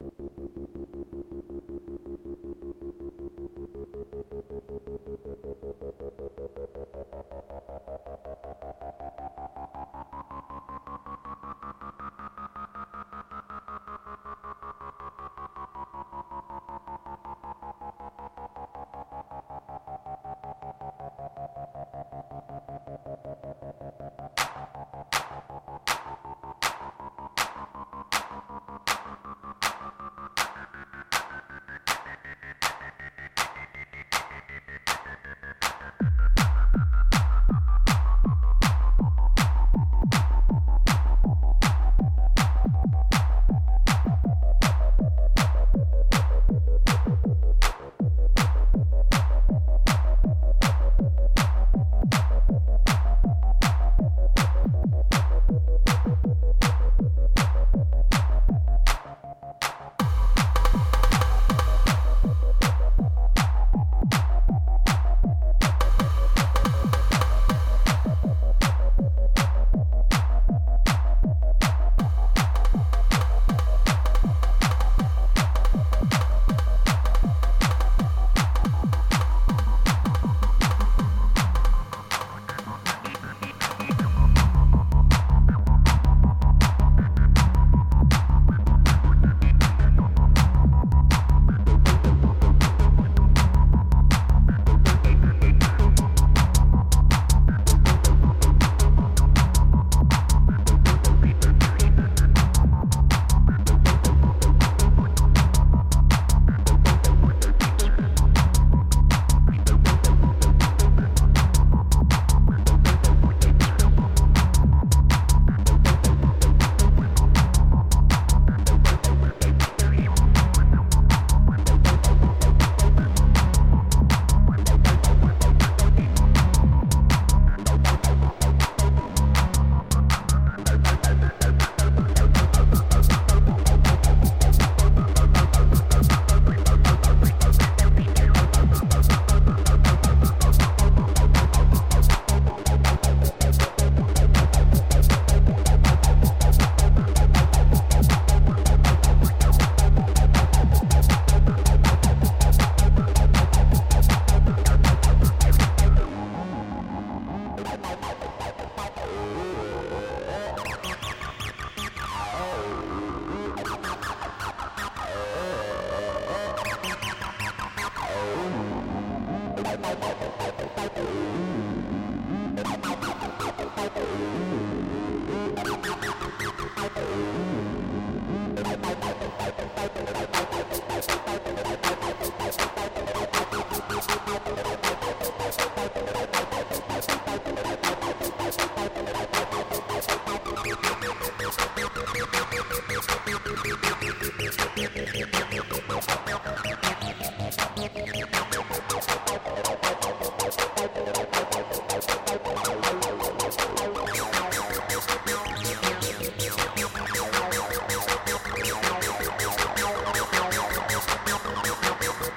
Thank